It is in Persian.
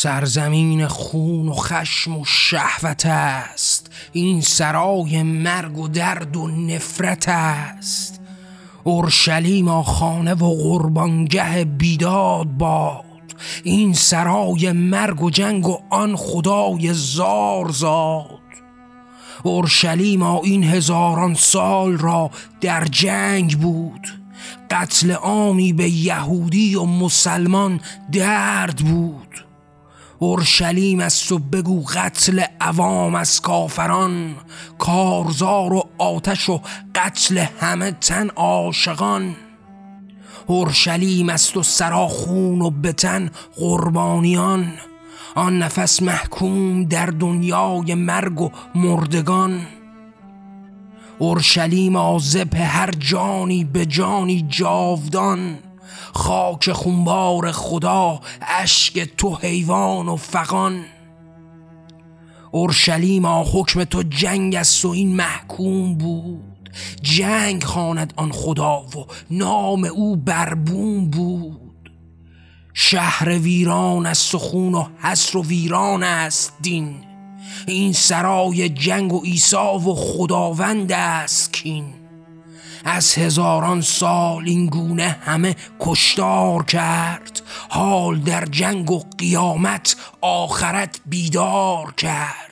سرزمین خون و خشم و شهوت است. این سرای مرگ و درد و نفرت است. اورشلیم خانه و قربانگه بیداد باد. این سرای مرگ و جنگ و آن خدای زار زاد. اورشلیم این هزاران سال را در جنگ بود. قتل عامی به یهودی و مسلمان درد بود. اورشلیم است و بگو قتل عوام از کافران کارزار و آتش و قتل همه تن عاشقان. اورشلیم است و سراخون و بتن قربانیان. آن نفس محکوم در دنیای مرگ و مردگان. اورشلیم آزب هر جانی به جانی جاودان. خاک خونبار خدا اشک تو حیوان و فقان اورشلیما حکم تو جنگ است و این محکوم بود. جنگ خواند آن خدا و نام او بربون بود. شهر ویران است و خون و حسر و ویران است دین. این سرای جنگ و ایسا و خداوند است کین. از هزاران سال این گونه همه کشتار کرد. حال در جنگ و قیامت آخرت بیدار کرد.